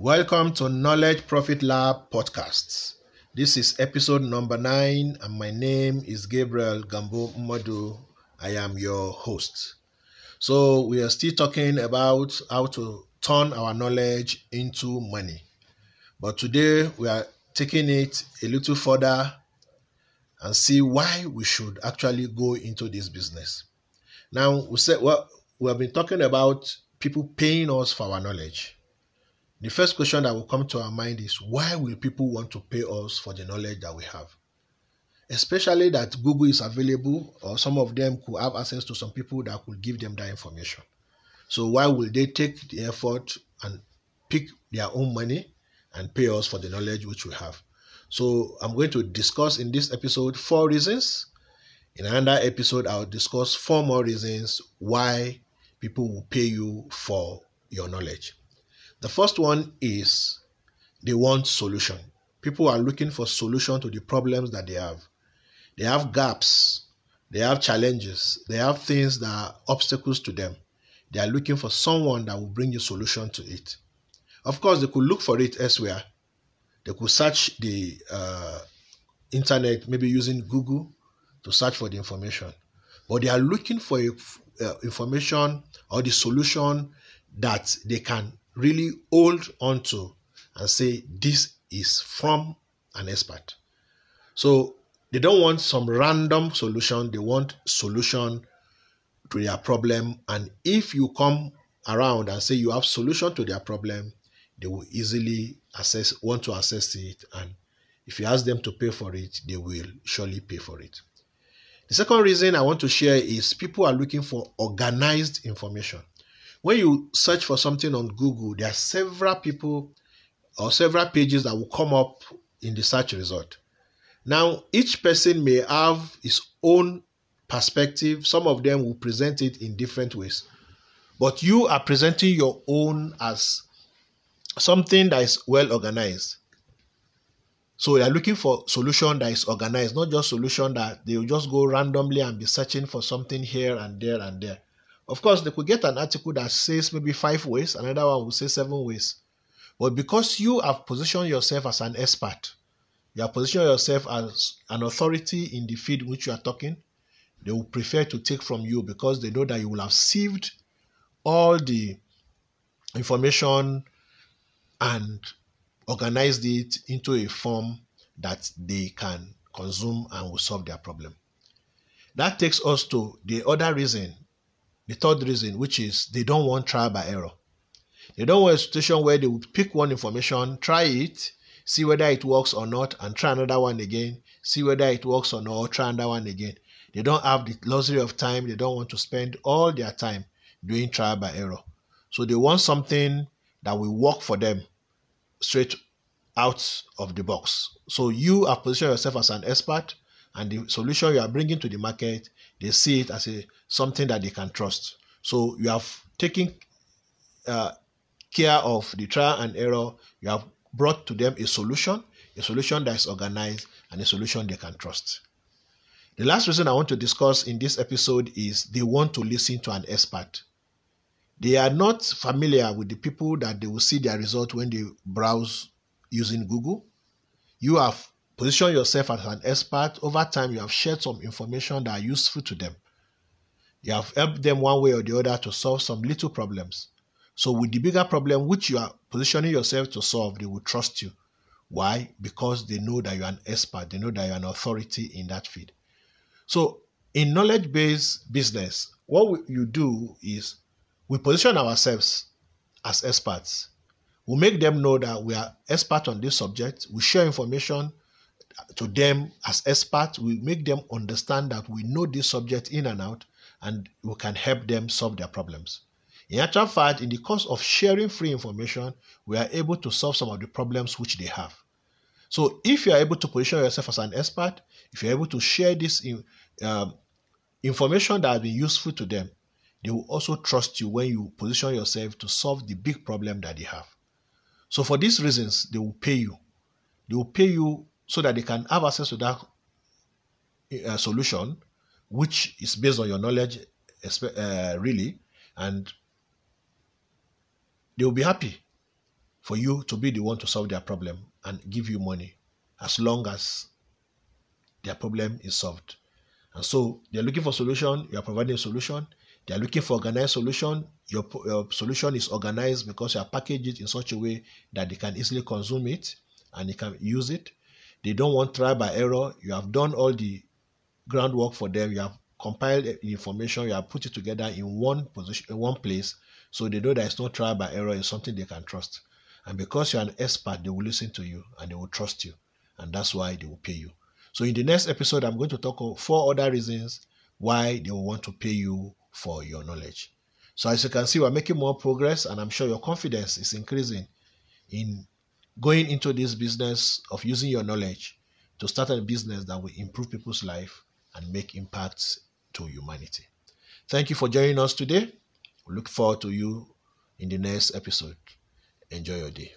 Welcome to Knowledge Profit Lab podcasts. This is episode number nine, and my name is Gabriel Gambo Madu. I am your host. So, we are still talking about how to turn our knowledge into money. But today, we are taking it a little further and see why we should actually go into this business. Now, we said well, we have been talking about people paying us for our knowledge the first question that will come to our mind is why will people want to pay us for the knowledge that we have? Especially that Google is available, or some of them could have access to some people that could give them that information. So, why will they take the effort and pick their own money and pay us for the knowledge which we have? So, I'm going to discuss in this episode four reasons. In another episode, I'll discuss four more reasons why people will pay you for your knowledge. The first one is they want solution. People are looking for solution to the problems that they have. They have gaps, they have challenges, they have things that are obstacles to them. They are looking for someone that will bring a solution to it. Of course, they could look for it elsewhere. They could search the uh, internet, maybe using Google to search for the information. But they are looking for uh, information or the solution that they can really hold on to and say this is from an expert. So they don't want some random solution, they want solution to their problem. And if you come around and say you have solution to their problem, they will easily assess want to assess it and if you ask them to pay for it, they will surely pay for it. The second reason I want to share is people are looking for organized information. When you search for something on Google, there are several people or several pages that will come up in the search result. Now, each person may have his own perspective. Some of them will present it in different ways. But you are presenting your own as something that is well organized. So they are looking for solution that is organized, not just solution that they will just go randomly and be searching for something here and there and there. Of course, they could get an article that says maybe five ways, another one will say seven ways. But because you have positioned yourself as an expert, you have positioned yourself as an authority in the field which you are talking, they will prefer to take from you because they know that you will have sieved all the information and organized it into a form that they can consume and will solve their problem. That takes us to the other reason the third reason, which is they don't want trial by error. They don't want a situation where they would pick one information, try it, see whether it works or not, and try another one again, see whether it works or not, try another one again. They don't have the luxury of time. They don't want to spend all their time doing trial by error. So they want something that will work for them straight out of the box. So you have positioned yourself as an expert, and the solution you are bringing to the market they see it as a something that they can trust. So you have taken uh, care of the trial and error. You have brought to them a solution, a solution that is organized, and a solution they can trust. The last reason I want to discuss in this episode is they want to listen to an expert. They are not familiar with the people that they will see their result when they browse using Google. You have Position yourself as an expert. Over time, you have shared some information that are useful to them. You have helped them one way or the other to solve some little problems. So, with the bigger problem which you are positioning yourself to solve, they will trust you. Why? Because they know that you're an expert, they know that you're an authority in that field. So, in knowledge based business, what you do is we position ourselves as experts. We make them know that we are expert on this subject. We share information to them as experts, we make them understand that we know this subject in and out and we can help them solve their problems. In actual fact, in the course of sharing free information, we are able to solve some of the problems which they have. So, if you are able to position yourself as an expert, if you're able to share this in, um, information that has been useful to them, they will also trust you when you position yourself to solve the big problem that they have. So, for these reasons, they will pay you. They will pay you so that they can have access to that uh, solution, which is based on your knowledge, uh, really, and they will be happy for you to be the one to solve their problem and give you money as long as their problem is solved. And so they're looking for solution, you are providing a solution. They're looking for organized solution. Your, your solution is organized because you have packaged it in such a way that they can easily consume it and they can use it. They don't want trial by error. You have done all the groundwork for them. You have compiled information. You have put it together in one position, in one place, so they know that it's not trial by error. It's something they can trust. And because you're an expert, they will listen to you and they will trust you, and that's why they will pay you. So in the next episode, I'm going to talk of four other reasons why they will want to pay you for your knowledge. So as you can see, we're making more progress, and I'm sure your confidence is increasing in going into this business of using your knowledge to start a business that will improve people's life and make impacts to humanity. Thank you for joining us today. We look forward to you in the next episode. Enjoy your day.